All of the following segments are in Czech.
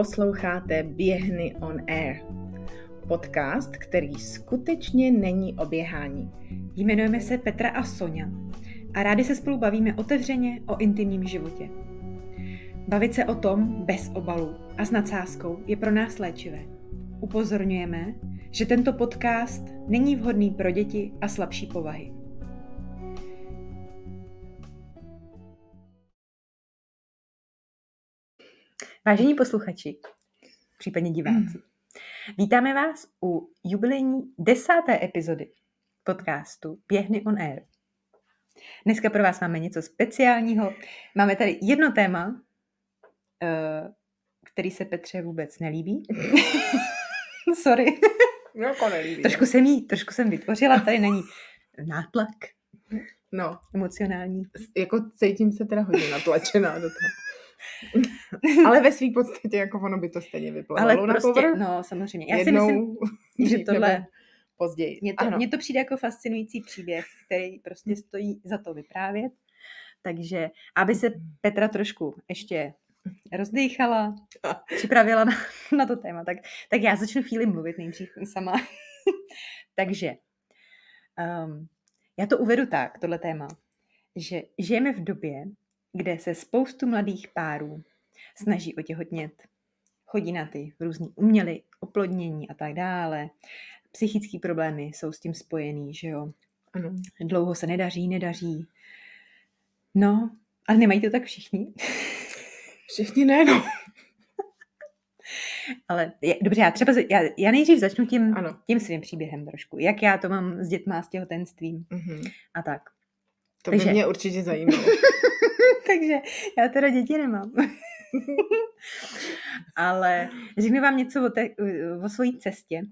Posloucháte Běhny on Air. Podcast, který skutečně není o běhání. Jmenujeme se Petra a Sonja a rádi se spolu bavíme otevřeně o intimním životě. Bavit se o tom bez obalu a s nadsázkou je pro nás léčivé. Upozorňujeme, že tento podcast není vhodný pro děti a slabší povahy. Vážení posluchači, případně diváci, vítáme vás u jubilejní desáté epizody podcastu Běhny on Air. Dneska pro vás máme něco speciálního. Máme tady jedno téma, eh, který se Petře vůbec nelíbí. Sorry. No, jako nelíbí. Trošku jsem, jí, trošku jsem vytvořila, tady není nátlak No, emocionální. jako cítím se teda hodně natlačená do toho. Ale ve své podstatě jako ono by to stejně vyplavalo Ale na prostě, povrch. no samozřejmě. Já si Jednou, myslím, že tohle, později. mně to, Ano. mně to přijde jako fascinující příběh, který prostě stojí za to vyprávět. Takže, aby se Petra trošku ještě rozdýchala, připravila na, na to téma, tak, tak já začnu chvíli mluvit nejdřív sama. Takže, um, já to uvedu tak, tohle téma, že žijeme v době, kde se spoustu mladých párů snaží otěhotnět, chodí na ty různý umělý oplodnění a tak dále. Psychické problémy jsou s tím spojený, že jo. ano. Dlouho se nedaří, nedaří. No, ale nemají to tak všichni. Všichni ne, no. Ale je, dobře, já třeba, já, já nejdřív začnu tím, Ano. tím svým příběhem trošku. Jak já to mám s dětma, s těhotenstvím Mhm. a tak. To by Takže- mě určitě zajímalo. Takže já teda děti nemám. Ale řeknu vám něco o, té, o svojí cestě.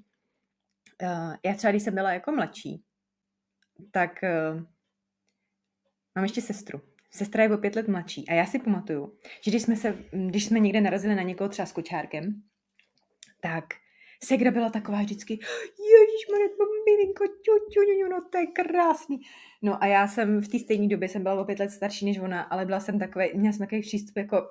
Uh, Já třeba, když jsem byla jako mladší, tak uh, mám ještě sestru. Sestra je o pět let mladší. A já si pamatuju, že když jsme, se, když jsme někde narazili na někoho třeba s kočárkem, tak Segra byla taková vždycky, ježišmarja, to miminko, ču, no to je krásný. No a já jsem v té stejné době jsem byla o pět let starší než ona, ale byla jsem takový, měla jsem takový přístup jako,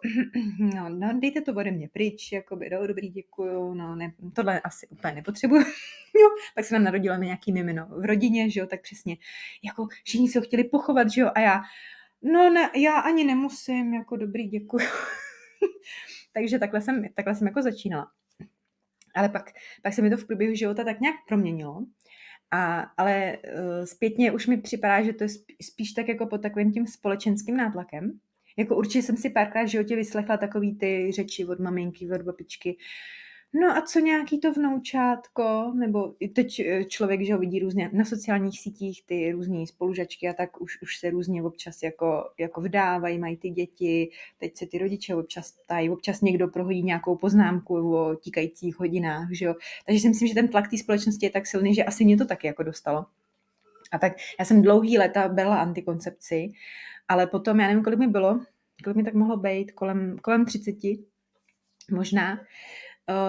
no, no dejte to ode mě pryč, jakoby, no, dobrý, děkuju, no, ne, tohle asi úplně nepotřebuju. jo, pak se nám narodila mi nějaký mimino v rodině, že jo, tak přesně, jako všichni se ho chtěli pochovat, že jo, a já, no ne, já ani nemusím, jako dobrý, děkuju. Takže takhle jsem, takhle jsem jako začínala. Ale pak, pak se mi to v průběhu života tak nějak proměnilo. A, ale uh, zpětně už mi připadá, že to je spí- spíš tak jako pod takovým tím společenským nátlakem. Jako určitě jsem si párkrát v životě vyslechla takový ty řeči od maminky, od babičky. No a co nějaký to vnoučátko, nebo teď eh, člověk, že ho vidí různě na sociálních sítích, ty různé spolužačky a tak už, už se různě občas jako, jako vdávají, mají ty děti, teď se ty rodiče občas ptají, občas někdo prohodí nějakou poznámku o tíkajících hodinách, že jo. Takže si myslím, že ten tlak té společnosti je tak silný, že asi mě to taky jako dostalo. A tak já jsem dlouhý léta brala antikoncepci, ale potom, já nevím, kolik mi bylo, kolik mi tak mohlo být, kolem, kolem 30 možná,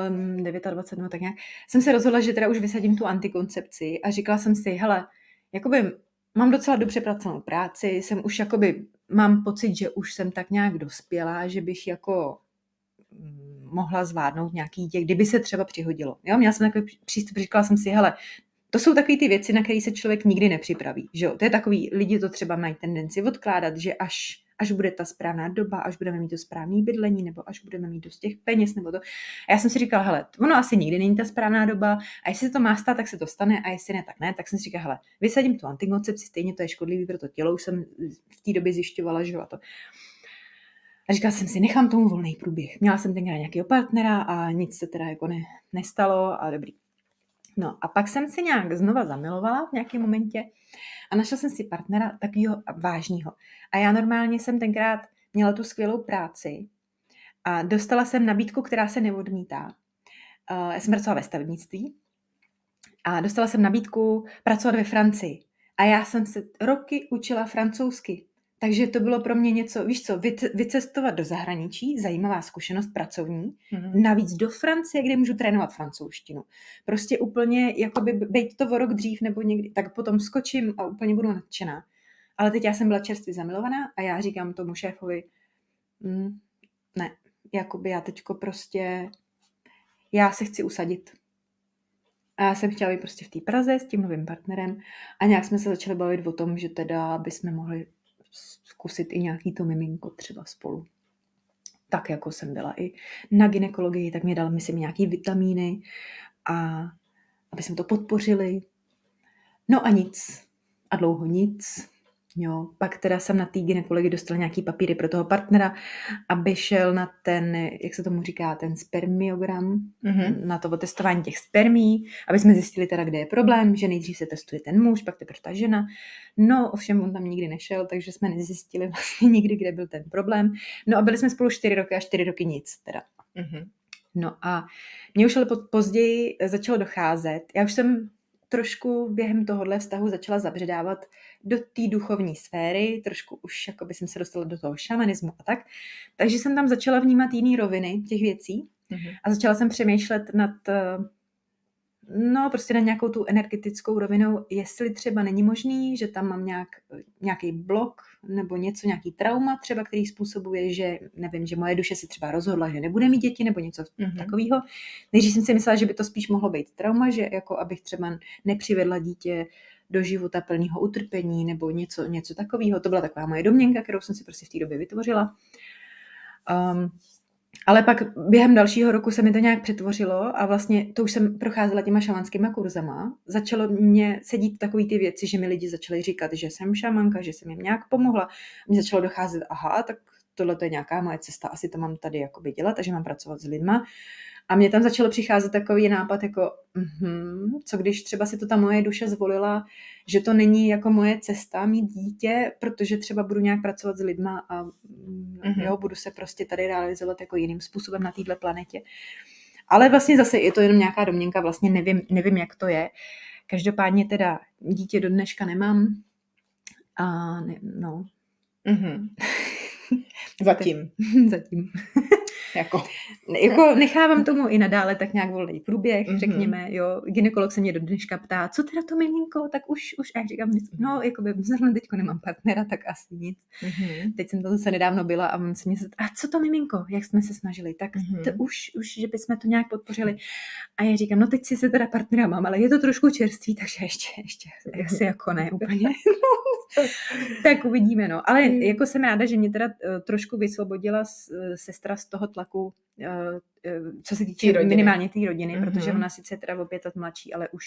um, 29, no tak nějak, jsem se rozhodla, že teda už vysadím tu antikoncepci a říkala jsem si, hele, jakoby mám docela dobře pracovnou práci, jsem už jakoby, mám pocit, že už jsem tak nějak dospělá, že bych jako mm, mohla zvládnout nějaký dítě, kdyby se třeba přihodilo. Jo, měla jsem takový přístup, říkala jsem si, hele, to jsou takové ty věci, na které se člověk nikdy nepřipraví. Že jo? To je takový, lidi to třeba mají tendenci odkládat, že až, až bude ta správná doba, až budeme mít to správné bydlení, nebo až budeme mít dost těch peněz, nebo to. A já jsem si říkala, hele, ono asi nikdy není ta správná doba, a jestli se to má stát, tak se to stane, a jestli ne, tak ne. Tak jsem si říkala, hele, vysadím tu antikoncepci, stejně to je škodlivý pro to tělo, už jsem v té době zjišťovala, že a to. A říkala jsem si, nechám tomu volný průběh. Měla jsem tenkrát nějakého partnera a nic se teda jako ne, nestalo a dobrý. No a pak jsem se nějak znova zamilovala v nějakém momentě a našla jsem si partnera takového vážního. A já normálně jsem tenkrát měla tu skvělou práci a dostala jsem nabídku, která se neodmítá. Já jsem pracovala ve stavebnictví a dostala jsem nabídku pracovat ve Francii. A já jsem se roky učila francouzsky. Takže to bylo pro mě něco, víš co, vyc- vycestovat do zahraničí, zajímavá zkušenost pracovní, Mhm. navíc do Francie, kde můžu trénovat francouzštinu. Prostě úplně, jakoby být to o rok dřív nebo někdy, tak potom skočím a úplně budu nadšená. Ale teď já jsem byla čerstvě zamilovaná a já říkám tomu šéfovi, mm, ne, jakoby já teďko prostě, já se chci usadit. A já jsem chtěla být prostě v té Praze s tím novým partnerem a nějak jsme se začali bavit o tom, že teda bychom mohli zkusit i nějaký to miminko třeba spolu. Tak jako jsem byla i na ginekologii, tak mě dal myslím nějaký vitamíny a aby jsme to podpořili. No a nic. A dlouho nic. Jo, pak teda jsem na té gynekologii dostala nějaký papíry pro toho partnera, aby šel na ten, jak se tomu říká, ten spermiogram, mm-hmm. na to testování těch spermí, aby jsme zjistili teda, kde je problém, že nejdřív se testuje ten muž, pak teprve ta žena. No, ovšem on tam nikdy nešel, takže jsme nezjistili vlastně nikdy, kde byl ten problém. No a byli jsme spolu čtyři roky a čtyři roky nic teda. Mm-hmm. No a mě už ale později začalo docházet. Já už jsem trošku během tohohle vztahu začala zabředávat do té duchovní sféry, trošku už jako by jsem se dostala do toho šamanismu a tak. Takže jsem tam začala vnímat jiný roviny těch věcí mm-hmm. a začala jsem přemýšlet nad eh, No, prostě na nějakou tu energetickou rovinou, jestli třeba není možný, že tam mám nějak, nějaký blok nebo něco, nějaký trauma třeba, který způsobuje, že nevím, že moje duše si třeba rozhodla, že nebude mít děti nebo něco mm-hmm. takového. Nejdřív jsem si myslela, že by to spíš mohlo být trauma, že jako abych třeba nepřivedla dítě do života plného utrpení nebo něco, něco takového. To byla taková moje domněnka, kterou jsem si prostě v té době vytvořila. Um, ale pak během dalšího roku se mi to nějak přetvořilo a vlastně to už jsem procházela těma šamanskýma kurzama. Začalo mě sedít takové ty věci, že mi lidi začali říkat, že jsem šamanka, že jsem jim nějak pomohla. Mně začalo docházet, aha, tak tohle to je nějaká moje cesta, asi to mám tady jakoby dělat a mám pracovat s lidma. A mě tam začalo přicházet takový nápad, jako mm-hmm, co když třeba si to ta moje duše zvolila, že to není jako moje cesta mít dítě, protože třeba budu nějak pracovat s lidma a mm-hmm. jo, budu se prostě tady realizovat jako jiným způsobem na této planetě. Ale vlastně zase je to jenom nějaká domněnka, vlastně nevím, nevím, jak to je. Každopádně teda dítě do dneška nemám. A ne, no. Mm-hmm. Zatím. Zatím. Jako. jako nechávám tomu i nadále tak nějak volný průběh, mm-hmm. řekněme, jo. Ginekolog se mě do dneška ptá, co teda to miminko, tak už, už, a já říkám, no, jako by zrovna teďko nemám partnera, tak asi nic. Mm-hmm. Teď jsem to zase nedávno byla a on se mě zeptá, a co to miminko, jak jsme se snažili, tak mm-hmm. to už, už, že bychom to nějak podpořili. A já říkám, no teď si se teda partnera mám, ale je to trošku čerstvý, takže ještě, ještě, asi jako ne úplně. tak uvidíme, no. Ale mm. jako jsem ráda, že mě teda uh, trošku vysvobodila s, uh, sestra z toho tlaku, uh, uh, co se týče rodiny. minimálně té rodiny, mm-hmm. protože ona sice teda o pět let mladší, ale už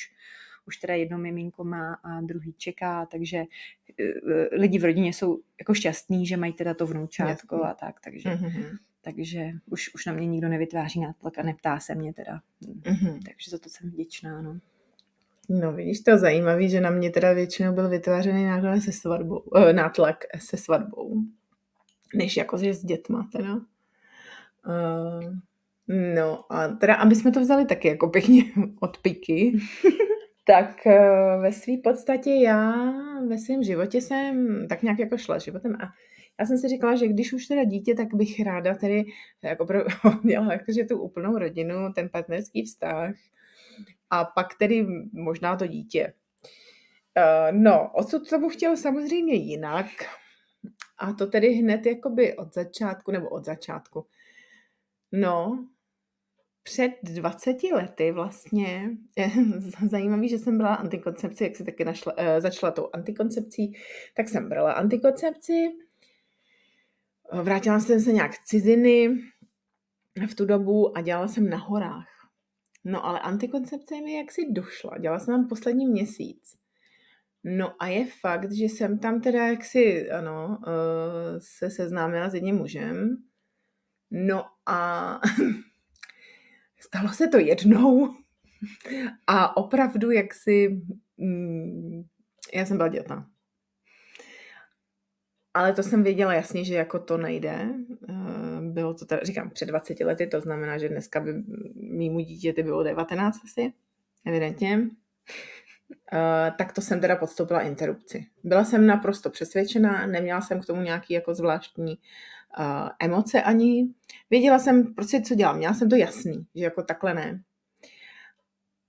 už teda jedno miminko má a druhý čeká, takže lidi v rodině jsou jako šťastní, že mají teda to vnoučátko Jasný. a tak, takže mm-hmm. takže už, už na mě nikdo nevytváří nátlak a neptá se mě teda. Mm-hmm. Takže za to jsem vděčná, no. No vidíš, to zajímavé, že na mě teda většinou byl vytvářený náklad se svatbou, uh, nátlak se svatbou, než jakože s dětma teda. Uh, no a teda, aby jsme to vzali taky jako pěkně od piky, tak uh, ve své podstatě já ve svém životě jsem tak nějak jako šla životem a já jsem si říkala, že když už teda dítě, tak bych ráda tedy jako měla jakože tu úplnou rodinu, ten partnerský vztah, a pak tedy možná to dítě. Uh, no, odsud tomu chtěl samozřejmě jinak. A to tedy hned jakoby od začátku, nebo od začátku. No, před 20 lety vlastně, zajímavý, že jsem byla antikoncepci, jak si taky našla, uh, začala tou antikoncepcí, tak jsem brala antikoncepci, vrátila jsem se nějak ciziny v tu dobu a dělala jsem na horách. No ale antikoncepce mi jaksi došla. Dělala jsem tam poslední měsíc. No a je fakt, že jsem tam teda jaksi, ano, uh, se seznámila s jedním mužem. No a stalo se to jednou. A opravdu jaksi, mm, já jsem byla dětná. Ale to jsem věděla jasně, že jako to nejde. Eh, bylo to teda, říkám, před 20 lety, to znamená, že dneska by mýmu dítěti bylo 19 asi, evidentně. Uh, tak to jsem teda podstoupila interrupci. Byla jsem naprosto přesvědčená, neměla jsem k tomu nějaký jako zvláštní uh, emoce ani. Věděla jsem prostě, co dělám. Měla jsem to jasný, že jako takhle ne.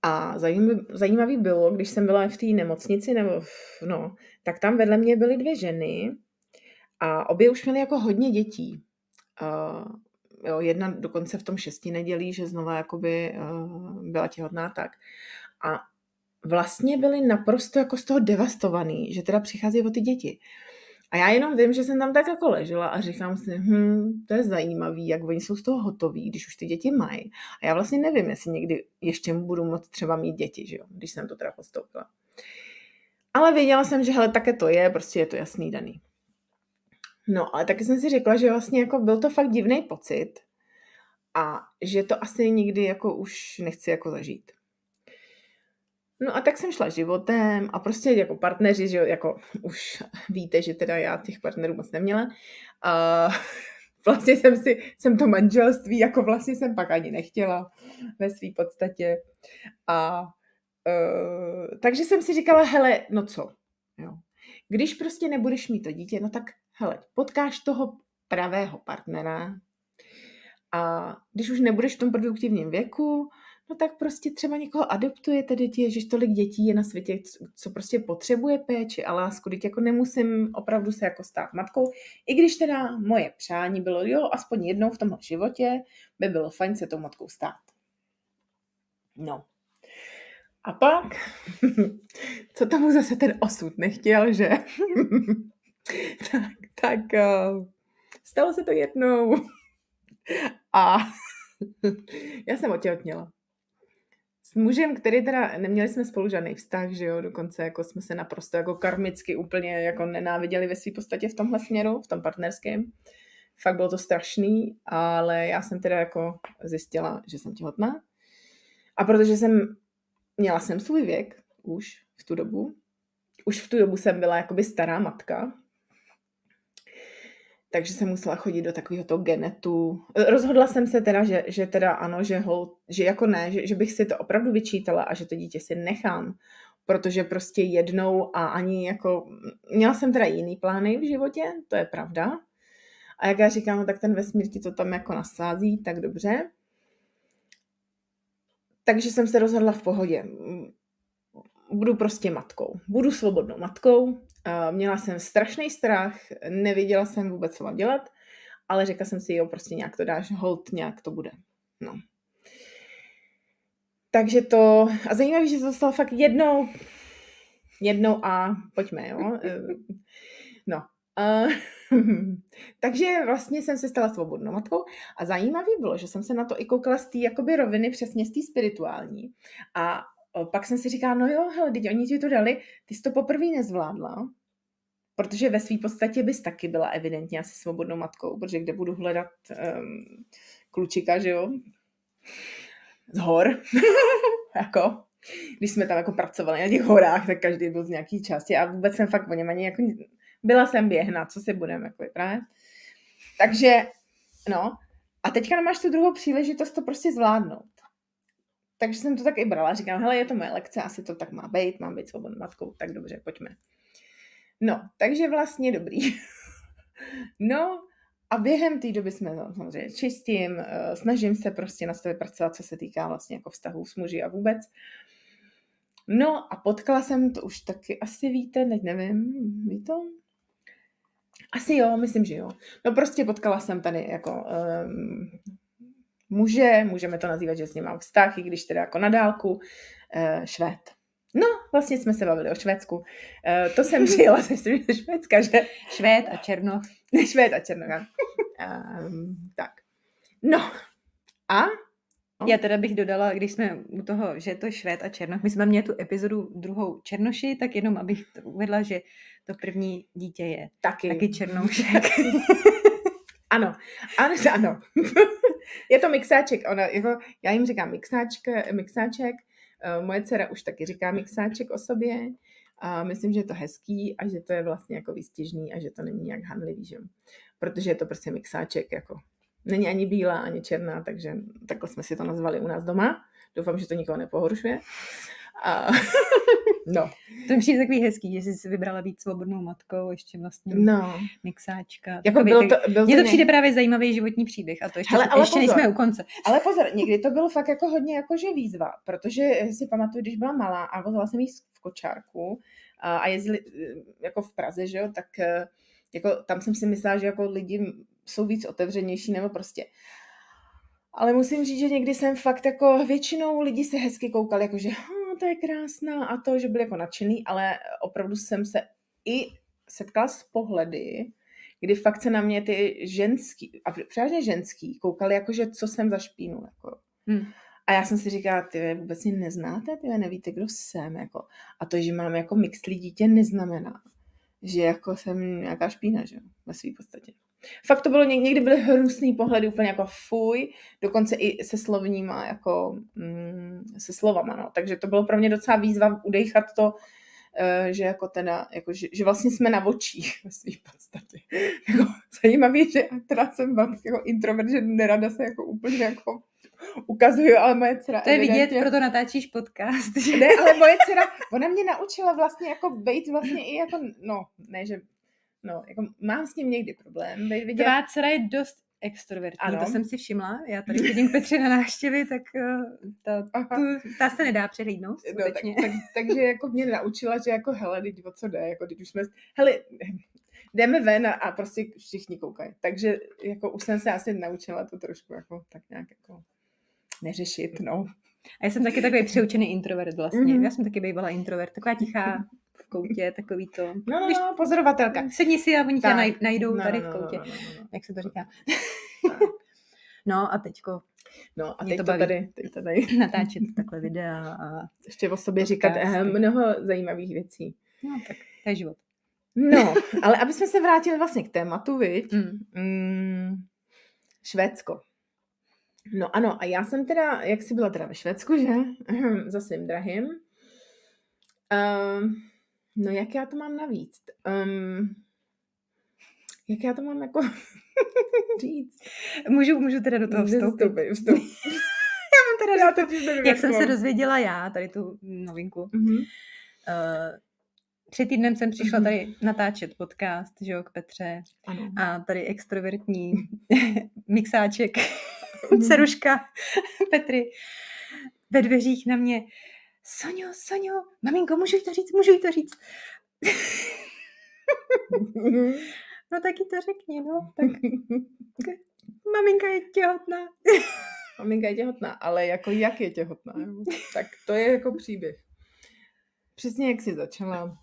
A zajímavý, bylo, když jsem byla v té nemocnici, nebo v, no, tak tam vedle mě byly dvě ženy, a obě už měly jako hodně dětí. Uh, jo, jedna dokonce v tom šesti nedělí, že znova jakoby uh, byla těhotná tak. A vlastně byli naprosto jako z toho devastovaný, že teda přichází o ty děti. A já jenom vím, že jsem tam tak jako ležela a říkám si, hm, to je zajímavý, jak oni jsou z toho hotoví, když už ty děti mají. A já vlastně nevím, jestli někdy ještě budu moct třeba mít děti, že jo, když jsem to teda postoupila. Ale věděla jsem, že hele, také to je, prostě je to jasný daný. No, ale taky jsem si řekla, že vlastně jako byl to fakt divný pocit a že to asi nikdy jako už nechci jako zažít. No a tak jsem šla životem a prostě jako partneři, že jako už víte, že teda já těch partnerů moc neměla. A vlastně jsem si, jsem to manželství, jako vlastně jsem pak ani nechtěla ve své podstatě. A uh, takže jsem si říkala, hele, no co, jo. Když prostě nebudeš mít to dítě, no tak hele, potkáš toho pravého partnera a když už nebudeš v tom produktivním věku, no tak prostě třeba někoho adoptujete děti, že tolik dětí je na světě, co prostě potřebuje péči a lásku, teď jako nemusím opravdu se jako stát matkou, i když teda moje přání bylo, jo, aspoň jednou v tomhle životě by bylo fajn se tou matkou stát. No. A pak, co tomu zase ten osud nechtěl, že? tak, tak uh, stalo se to jednou. A já jsem otěhotněla s mužem, který teda, neměli jsme spolu žádný vztah, že jo, dokonce jako jsme se naprosto jako karmicky úplně jako nenáviděli ve své podstatě v tomhle směru, v tom partnerském. Fakt bylo to strašný, ale já jsem teda jako zjistila, že jsem těhotná. A protože jsem, měla jsem svůj věk už v tu dobu, už v tu dobu jsem byla jakoby stará matka, takže jsem musela chodit do takového toho genetu. Rozhodla jsem se teda, že, že teda ano, že, hol, že jako ne, že, že bych si to opravdu vyčítala a že to dítě si nechám, protože prostě jednou a ani jako, měla jsem teda jiný plány v životě, to je pravda. A jak já říkám, no, tak ten vesmír ti to tam jako nasází, tak dobře. Takže jsem se rozhodla v pohodě budu prostě matkou. Budu svobodnou matkou. Měla jsem strašný strach, nevěděla jsem vůbec, co mám dělat, ale řekla jsem si, jo, prostě nějak to dáš, hold, nějak to bude. No. Takže to, a zajímavé, že to stalo fakt jednou, jednou a pojďme, jo. No. Uh, takže vlastně jsem se stala svobodnou matkou a zajímavé bylo, že jsem se na to i koukala z té jakoby roviny přesně z té spirituální a pak jsem si říkala, no jo, hele, teď oni ti to dali, ty jsi to poprvé nezvládla, protože ve své podstatě bys taky byla evidentně asi svobodnou matkou, protože kde budu hledat um, klučika, že jo, z hor, jako, když jsme tam jako pracovali na těch horách, tak každý byl z nějaký části a vůbec jsem fakt o něm ani jako, byla jsem běhna, co si budeme jako vyprávět. Takže, no, a teďka máš tu druhou příležitost to prostě zvládnout takže jsem to tak i brala. Říkám, hele, je to moje lekce, asi to tak má být, mám být svobodnou matkou, tak dobře, pojďme. No, takže vlastně dobrý. no, a během té doby jsme no, samozřejmě čistím, eh, snažím se prostě na sobě pracovat, co se týká vlastně jako vztahů s muži a vůbec. No a potkala jsem to už taky, asi víte, teď nevím, ví to? Asi jo, myslím, že jo. No prostě potkala jsem tady jako um, muže, můžeme to nazývat, že s ním mám vztah, i když teda jako na dálku, uh, švéd. No, vlastně jsme se bavili o Švédsku. Uh, to jsem přijela ze Švédska, že? Švéd a Černov. Švéd a Černov, um, tak. No, a No. Já teda bych dodala, když jsme u toho, že to je Švéd a Černoch, my jsme měli tu epizodu druhou Černoši, tak jenom abych to uvedla, že to první dítě je taky, taky Černoušek. ano, ano, ano. Je to mixáček. Ona, jako, já jim říkám mixáček, mixáček. Uh, moje dcera už taky říká mixáček o sobě. A myslím, že je to hezký a že to je vlastně jako výstěžný a že to není nějak handlivý, že? Protože je to prostě mixáček, jako není ani bílá, ani černá, takže takhle jsme si to nazvali u nás doma. Doufám, že to nikoho nepohoršuje. A, no. To mi přijde takový hezký, že jsi si vybrala být svobodnou matkou, ještě vlastně no. mixáčka. Jako takový, byl to, byl mně to, to přijde právě zajímavý životní příběh a to ještě, Hele, ale ještě pozor, nejsme u konce. Ale pozor, někdy to bylo fakt jako hodně jakože výzva, protože si pamatuju, když byla malá a vozila jsem jí v kočárku a, a jezdili eh, jako v Praze, že jo, tak eh, jako tam jsem si myslela, že jako lidi jsou víc otevřenější nebo prostě Ale musím říct, že někdy jsem fakt jako většinou lidi se hezky koukali, jako že hm, to je krásná a to, že byli jako nadšený, ale opravdu jsem se i setkala s pohledy, kdy fakt se na mě ty ženský, a převážně ženský, koukali jako, že co jsem za špínu. Jako. Hmm. A já jsem si říkala, ty vůbec mě neznáte, ty nevíte, kdo jsem. Jako. A to, že mám jako mixlí dítě, neznamená, že jako jsem nějaká špína, že ve své podstatě. Fakt to bylo, někdy byly hrůzný pohledy, úplně jako fuj, dokonce i se slovníma, jako mm, se slovama, no. Takže to bylo pro mě docela výzva udejchat to, uh, že jako teda, jako, že, že, vlastně jsme na očích ve své podstatě. jako, zajímavý, že teda jsem jako introvert, že nerada se jako úplně jako ukazuju, ale moje dcera... To je evidentně... vidět, proto natáčíš podcast. Že? Ne, ale moje dcera, ona mě naučila vlastně jako být vlastně i jako, no, ne, že, no, jako mám s ním někdy problém. Vidět... Tvá dcera je dost extrovertní, ano. to jsem si všimla. Já tady chodím k Petře na návštěvy, tak uh, ta, tu, ta se nedá přehlídnout, no, tak, tak, takže jako mě naučila, že jako hele, teď o co jde, jako teď už jsme, hele, jdeme ven a, a prostě všichni koukají. Takže jako už jsem se asi naučila to trošku jako tak nějak jako neřešit, no. A já jsem taky takový přeučený introvert vlastně. Mm-hmm. Já jsem taky bývala introvert, taková tichá v koutě, takový to. No, no, no, pozorovatelka. Sedni si a oni tě naj, najdou no, tady v no, koutě. No, no, no, no. Jak se to říká. no a teďko No a teď to, to tady, teď to tady. Natáčet takhle videa a... Ještě o sobě říkat eh, mnoho zajímavých věcí. No tak, to je život. No, ale aby jsme se vrátili vlastně k tématu, viď? Mm. Mm, Švédsko. No ano, a já jsem teda, jak jsi byla teda ve Švédsku, že? Za svým drahým. Um, no jak já to mám navíc? Um, jak já to mám jako říct? Můžu, můžu teda do toho vstoupit. Vstoupit, vstoupit. já mám teda, já to jak jsem se dozvěděla já, tady tu novinku. Mm-hmm. Uh, před týdnem jsem přišla mhm. tady natáčet podcast, že jo, k Petře. Ano. A tady extrovertní mixáček, ceruška Petry ve dveřích na mě. Sonio, Sonio, maminko, můžu jí to říct, můžu jí to říct. no taky to řekni, no. Tak, maminka je těhotná. maminka je těhotná, ale jako jak je těhotná? tak to je jako příběh přesně jak jsi začala,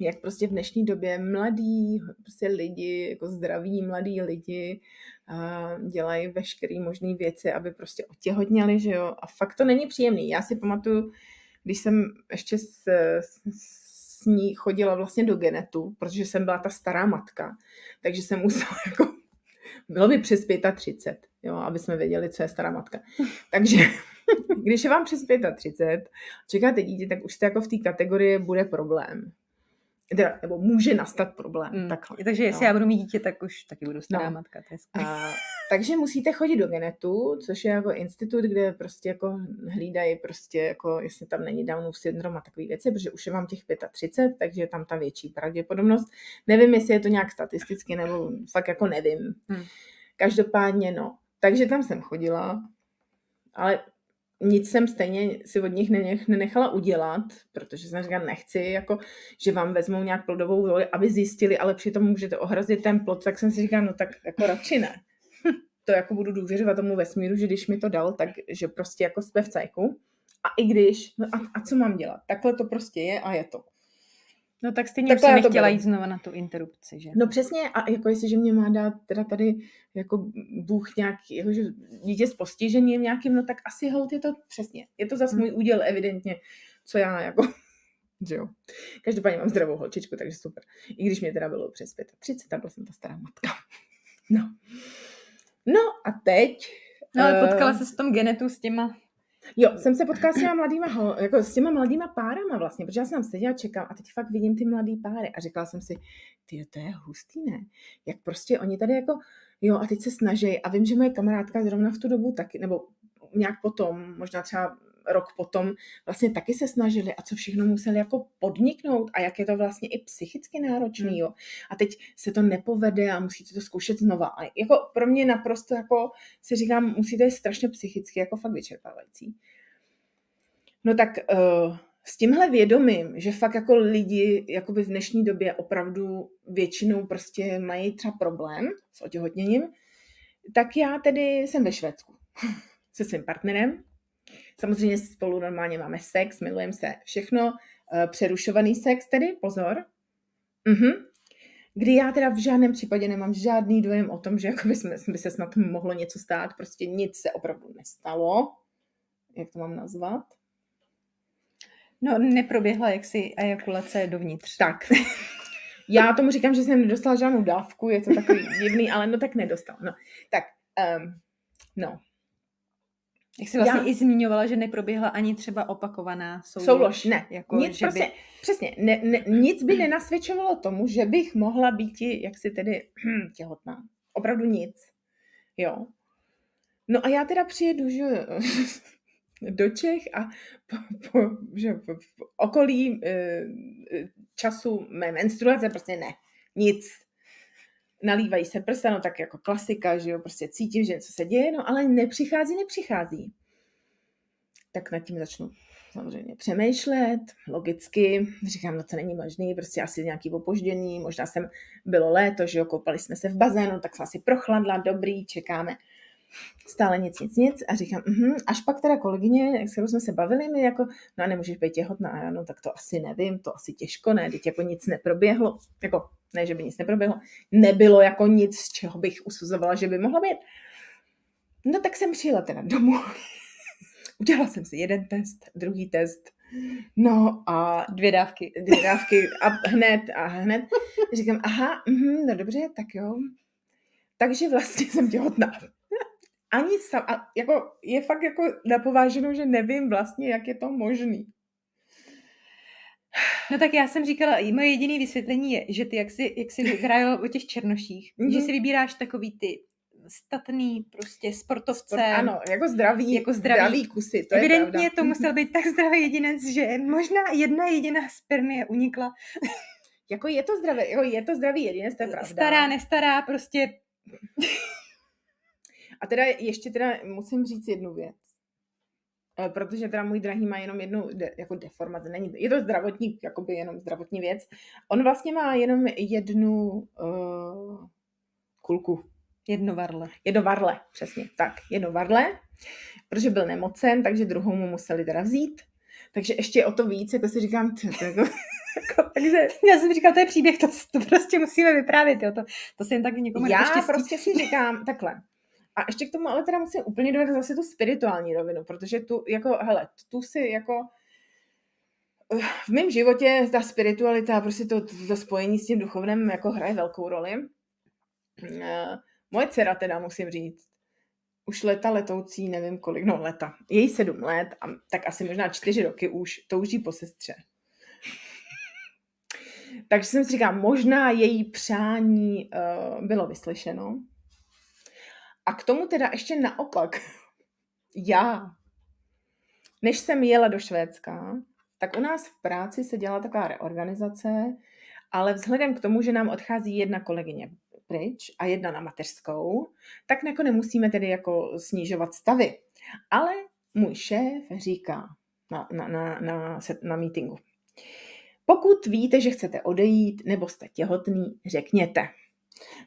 jak prostě v dnešní době mladí prostě lidi, jako zdraví mladí lidi a dělají veškeré možné věci, aby prostě otěhotněli, že jo. A fakt to není příjemný. Já si pamatuju, když jsem ještě s, s, s ní chodila vlastně do genetu, protože jsem byla ta stará matka, takže jsem musela jako, bylo by přes 35, jo, aby jsme věděli, co je stará matka. Takže když je vám přes 35, čekáte dítě, tak už jste jako v té kategorii bude problém. Teda, nebo může nastat problém. Mm. Takhle, takže jestli no. já budu mít dítě, tak už taky budu stará no. matka. To je takže musíte chodit do Genetu, což je jako institut, kde prostě jako hlídají prostě jako, jestli tam není Downův syndrom a takové věci, protože už je vám těch 35, takže je tam ta větší pravděpodobnost. Nevím, jestli je to nějak statisticky, nebo fakt jako nevím. Mm. Každopádně no. Takže tam jsem chodila, ale nic jsem stejně si od nich nenechala udělat, protože jsem říkala, nechci, jako, že vám vezmou nějak plodovou roli, aby zjistili, ale přitom můžete ohrazit ten plod, tak jsem si říkala, no tak jako radši ne. To jako budu důvěřovat tomu vesmíru, že když mi to dal, tak že prostě jako jsme v cajku. A i když, no a, a co mám dělat? Takhle to prostě je a je to. No tak stejně tak jsem nechtěla jít znova na tu interrupci, že? No přesně, a jako jestliže mě má dát teda tady jako Bůh nějaký, jako, že dítě s postižením nějakým, no tak asi hold je to přesně. Je to zase můj hmm. úděl evidentně, co já jako, že jo. Každopádně mám zdravou holčičku, takže super. I když mě teda bylo přes 35, tak byla jsem ta stará matka. No. No a teď... No ale potkala uh, se s tom genetu s těma Jo, jsem se potkala s těma mladýma, jako s těma mladýma párama vlastně, protože já jsem tam seděla, čekám a teď fakt vidím ty mladý páry a řekla jsem si, ty to je hustý, ne? Jak prostě oni tady jako, jo a teď se snaží a vím, že moje kamarádka zrovna v tu dobu taky, nebo nějak potom, možná třeba rok potom vlastně taky se snažili a co všechno museli jako podniknout a jak je to vlastně i psychicky náročný, hmm. jo. A teď se to nepovede a musíte to zkoušet znova. A jako pro mě naprosto jako si říkám, musíte je strašně psychicky jako fakt vyčerpávající. No tak uh, s tímhle vědomím, že fakt jako lidi jakoby v dnešní době opravdu většinou prostě mají třeba problém s otěhotněním, tak já tedy jsem ve Švédsku. se svým partnerem. Samozřejmě spolu normálně máme sex, milujeme se, všechno. Uh, přerušovaný sex tedy, pozor. Mhm. Kdy já teda v žádném případě nemám žádný dojem o tom, že jako by, jsme, by se snad mohlo něco stát. Prostě nic se opravdu nestalo. Jak to mám nazvat? No, neproběhla jaksi ejakulace dovnitř. Tak. Já tomu říkám, že jsem nedostala žádnou dávku, je to takový divný, ale no tak nedostal. No, tak, um, no. Jak jsi vlastně Já... i zmiňovala, že neproběhla ani třeba opakovaná soulož. Soulož, ne. Jako, nic že prostě, by... přesně, ne, ne, nic by nenasvědčovalo tomu, že bych mohla být jak si tedy těhotná. Opravdu nic. Jo. No a já teda přijedu, že do Čech a po, po, že po, po okolí e, času mé menstruace prostě ne, nic. Nalívají se prsa, no tak jako klasika, že jo, prostě cítím, že něco se děje, no ale nepřichází, nepřichází. Tak nad tím začnu samozřejmě přemýšlet, logicky, říkám, no to není možný, prostě asi nějaký opožděný, možná jsem, bylo léto, že jo, koupali jsme se v bazénu, tak jsem asi prochladla, dobrý, čekáme stále nic, nic, nic. A říkám, uh-huh. až pak teda kolegyně, s kterou jsme se bavili, mi jako, no a nemůžeš být těhotná, a já, no tak to asi nevím, to asi těžko, ne, teď jako nic neproběhlo, jako ne, že by nic neproběhlo, nebylo jako nic, z čeho bych usuzovala, že by mohlo být. No tak jsem přijela teda domů, udělala jsem si jeden test, druhý test, no a dvě dávky, dvě dávky a hned a hned. Říkám, aha, uh-huh, no dobře, tak jo, takže vlastně jsem těhotná ani sam, a jako je fakt jako napováženou, že nevím vlastně, jak je to možný. No tak já jsem říkala, moje jediné vysvětlení je, že ty, jak jsi, jak jsi vyhrál o těch černoších, mm-hmm. že si vybíráš takový ty statný prostě sportovce. Sport, ano, jako zdravý, jako zdravý, zdravý kusy, to Evidentně je pravda. to musel být tak zdravý jedinec, že možná jedna jediná spermie unikla. jako je to zdravé, jako je to zdravý jedinec, to je pravda. Stará, nestará, prostě a teda ještě teda musím říct jednu věc. Eh, protože teda můj drahý má jenom jednu de, jako deformaci. Není, je to zdravotní, jakoby jenom zdravotní věc. On vlastně má jenom jednu uh, kulku. Jedno varle. Jedno varle, přesně. Tak, jedno varle, protože byl nemocen, takže druhou mu museli teda vzít. Takže ještě o to víc, jako si říkám, to, to jako, jako, takže... Já jsem říkala, to je příběh, to, to prostě musíme vyprávět, jo. To, to se jen tak někomu Já prostě si říkám, takhle, a ještě k tomu ale teda musím úplně dodat zase tu spirituální rovinu, protože tu, jako, hele, tu si jako v mém životě ta spiritualita, prostě to, to, to spojení s tím duchovnem jako hraje velkou roli. Eh, moje dcera teda, musím říct, už leta letoucí, nevím kolik, no leta, její sedm let, a tak asi možná čtyři roky už touží po sestře. Takže jsem si říkala, možná její přání uh, bylo vyslyšeno, a k tomu teda ještě naopak, já, než jsem jela do Švédska, tak u nás v práci se dělala taková reorganizace, ale vzhledem k tomu, že nám odchází jedna kolegyně pryč a jedna na mateřskou, tak jako nemusíme tedy jako snižovat stavy. Ale můj šéf říká na, na, na, na, na meetingu, pokud víte, že chcete odejít nebo jste těhotný, řekněte.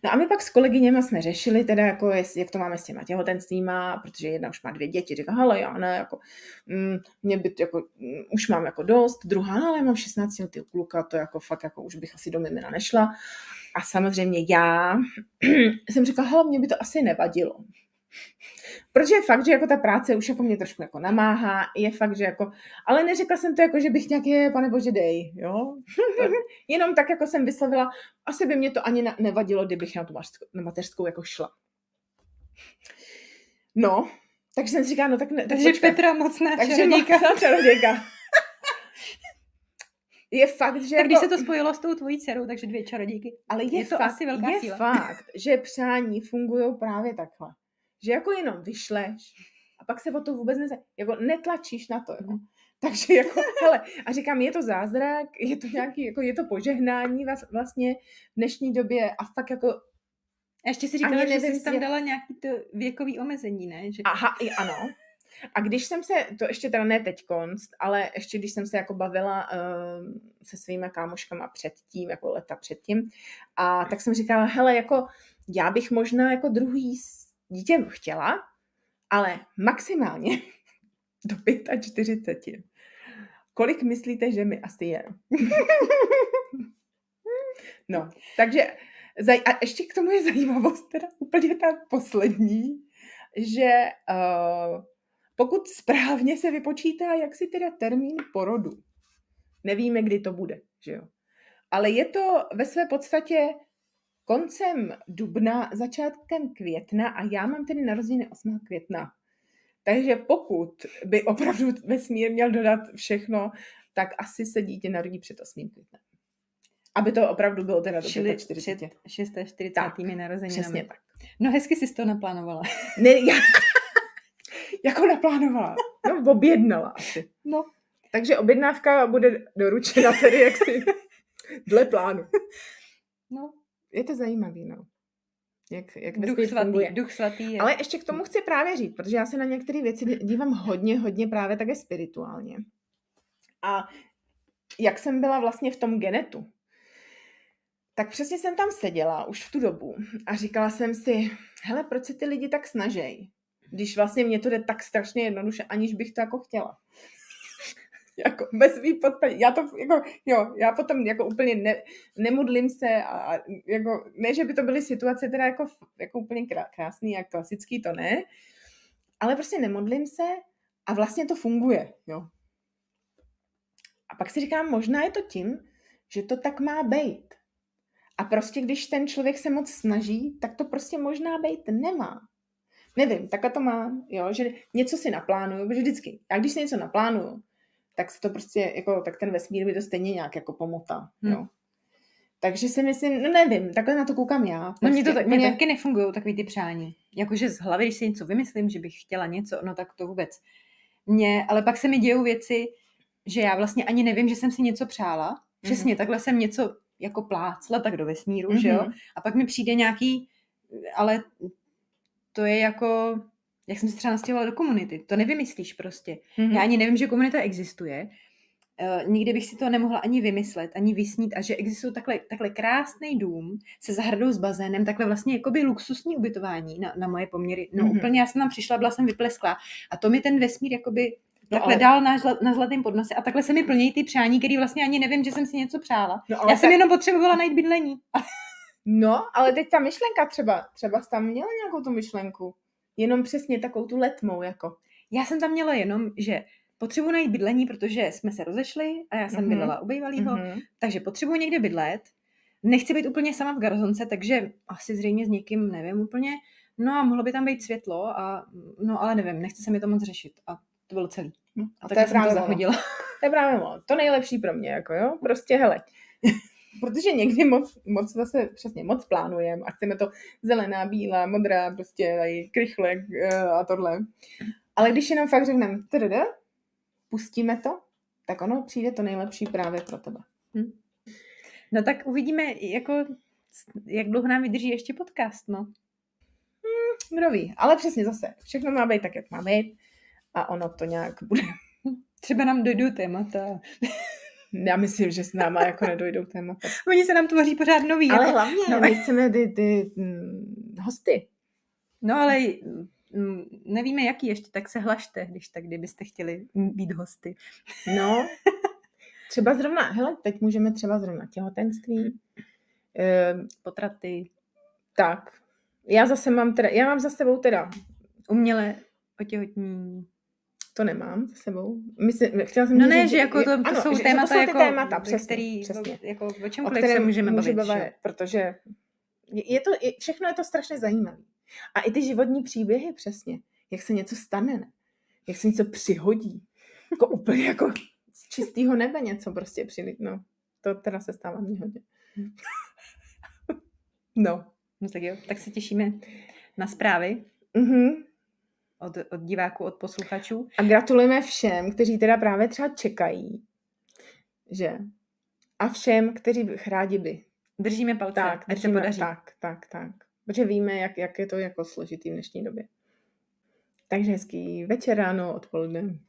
No a my pak s kolegyněma jsme řešili teda, jako jak to máme s těma těhotenstvíma, protože jedna už má dvě děti, říká, hele, já ne, jako, mm, mě by, jako, mm, už mám jako dost, druhá, ale mám 16 letý kluka, to jako fakt, jako už bych asi do mimina nešla. A samozřejmě já jsem říkala, hele, mě by to asi nevadilo. Protože je fakt, že jako ta práce už jako mě trošku jako namáhá, je fakt, že jako, ale neřekla jsem to jako, že bych nějak je, pane bože, dej, jo. Jenom tak jako jsem vyslovila, asi by mě to ani nevadilo, kdybych na tu na mateřskou jako šla. No, takže jsem si říkala, no tak ne, Takže počkat. Petra mocná takže čarodějka. Mocná čarodějka. je fakt, že... Tak jako... když se to spojilo s tou tvojí dcerou, takže dvě čarodějky. Ale je, je to fakt, asi velká je síla. fakt, že přání fungují právě takhle že jako jenom vyšleš a pak se o to vůbec neze, jako netlačíš na to, jo. Mhm. Takže jako, hele, a říkám, je to zázrak, je to nějaký, jako je to požehnání vlastně v dnešní době a fakt jako a ještě si říkala, že jsi tam dala nějaký to věkový omezení, ne? Že... Aha, i ano. A když jsem se, to ještě teda ne teď konst, ale ještě když jsem se jako bavila uh, se svými kámoškama předtím, jako leta předtím, a tak jsem říkala, hele, jako já bych možná jako druhý dítě chtěla, Ale maximálně do 45. Kolik myslíte, že mi asi je? no, takže a ještě k tomu je zajímavost, teda úplně ta poslední, že uh, pokud správně se vypočítá, jak si teda termín porodu, nevíme, kdy to bude, že jo. Ale je to ve své podstatě koncem dubna, začátkem května a já mám tedy narozeniny 8. května. Takže pokud by opravdu vesmír měl dodat všechno, tak asi se dítě narodí před 8. květnem. Aby to opravdu bylo teda do Čili 45. před 640. Tak, narozeninami. Přesně tak. No hezky jsi to naplánovala. Ne, já, jako naplánovala. No, objednala asi. No. Takže objednávka bude doručena tedy jaksi dle plánu. No, Je to zajímavý, no. Jak, jak duch svatý, funguje. duch svatý je. Ale ještě k tomu chci právě říct, protože já se na některé věci dívám hodně, hodně právě také spirituálně. A jak jsem byla vlastně v tom genetu, tak přesně jsem tam seděla už v tu dobu a říkala jsem si, hele, proč se ty lidi tak snažej, když vlastně mě to jde tak strašně jednoduše, aniž bych to jako chtěla. jako bez podstatě. Já to jako, jo, já potom jako úplně ne, nemodlím se a, a jako, ne, že by to byly situace teda jako, jako úplně krá- krásný a klasický, to ne, ale prostě nemodlím se a vlastně to funguje, jo. A pak si říkám, možná je to tím, že to tak má být. A prostě když ten člověk se moc snaží, tak to prostě možná být nemá. Nevím, takhle to mám, jo, že něco si naplánuju, protože vždycky, a když si něco naplánuju, tak se to prostě, jako, tak ten vesmír by to stejně nějak jako pomotá, Hmm. jo. Takže si myslím, no nevím, takhle na to koukám já. No mně to Prostě tak, mě úplně- taky nefungují takový ty přání. Jakože z hlavy, když si něco vymyslím, že bych chtěla něco, no tak to vůbec. Mě, ale pak se mi dějou věci, že já vlastně ani nevím, že jsem si něco přála. Přesně, takhle jsem něco jako plácla tak do vesmíru, že jo? Mhm. A pak mi přijde nějaký, ale to je jako, jak jsem se třeba nastěhovala do komunity, to nevymyslíš prostě. Mhm. Já ani nevím, že komunita existuje. Uh, nikdy bych si to nemohla ani vymyslet, ani vysnít a že existuje takhle, takhle krásný dům se zahradou s bazénem, takhle vlastně jakoby luxusní ubytování na, na moje poměry. No Mhm. mm-hmm. úplně, já jsem tam přišla, byla jsem vyplesklá a to mi ten vesmír jakoby No, takhle ale- dal na, na zlatém podnose a takhle se mi plnějí ty přání, který vlastně ani nevím, že jsem si něco přála. No, Já jsem jenom potřebovala najít bydlení. No, ale teď ta myšlenka třeba, třeba jsi tam měla nějakou tu myšlenku. Jenom přesně takovou tu letmou, jako. Já jsem tam měla jenom, že potřebuji najít bydlení, protože jsme se rozešli a já jsem Mhm. mm-hmm. bydlela u bývalýho, mm-hmm. Mhm. takže potřebuji někde bydlet. Nechci být úplně sama v garzonce, takže asi zřejmě s někým, nevím úplně. No a mohlo by tam být světlo, a, no ale nevím, nechce se mi to moc řešit. A to bylo celý. No, A a tak to je jsem to právě ono. zahodila. To je právě ono. To nejlepší pro mě, jako jo. Prostě, hele, protože někdy moc, moc zase přesně moc plánujeme a chceme to zelená, bílá, modrá, prostě tady krychle eh, a tohle. Ale když jenom fakt řekneme, tdd, pustíme to, tak ono přijde to nejlepší právě pro tebe. No tak uvidíme, jako, jak dlouho nám vydrží ještě podcast, no. Kdo ví, ale přesně zase, všechno má být tak, jak má být a ono to nějak bude. Třeba nám dojdou témata. Já myslím, že s náma jako nedojdou témata. Oni se nám tvoří pořád nový. Ale jako, hlavně, no. my chceme ty, ty mm, hosty. no ale mm, nevíme, jaký ještě, tak se hlašte, když tak, kdybyste chtěli být hosty. No, třeba zrovna, hele, teď můžeme třeba zrovna těhotenství. Ehm, Potraty, tak, já zase mám teda, já mám za sebou teda, umělé otěhotnění. To nemám za sebou. Myslím, chtěla jsem No říct, ne, že jako to, to ano, jsou že- témata, to jsou ty jako, témata, přesně, který, přesně. jako o kterém se můžeme může bavit. jo? protože je je to, je, všechno je to strašně zajímavé. A i ty životní příběhy přesně, jak se něco stane, ne? jak se něco přihodí. Jako úplně jako z čistého nebe něco prostě přilít. No, to teda se stává mně hodně. No. No tak jo, tak se těšíme na zprávy Mhm. Od, od diváků, od posluchačů. A gratulujeme všem, kteří teda právě třeba čekají, že? A všem, kteří by- rádi by. Držíme palce, Tak, ať se držíme- podaří. tak, tak, tak. Protože víme, jak, jak je to jako složitý v dnešní době. Takže hezký večer, ráno, odpoledne.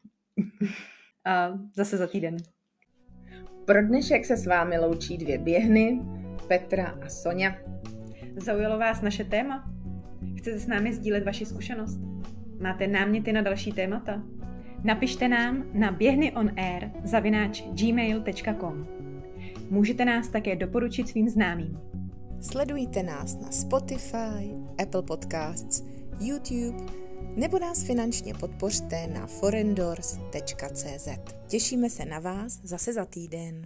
A zase za týden. Pro dnešek se s vámi loučí dvě běhny, Petra a Sonja. Zaujalo vás naše téma? Chcete s námi sdílet vaši zkušenost? Máte náměty na další témata? Napište nám na běhnyonair zavináč gmail.com. Můžete nás také doporučit svým známým. Sledujte nás na Spotify, Apple Podcasts, YouTube nebo nás finančně podpořte na forendors.cz. Těšíme se na vás zase za týden.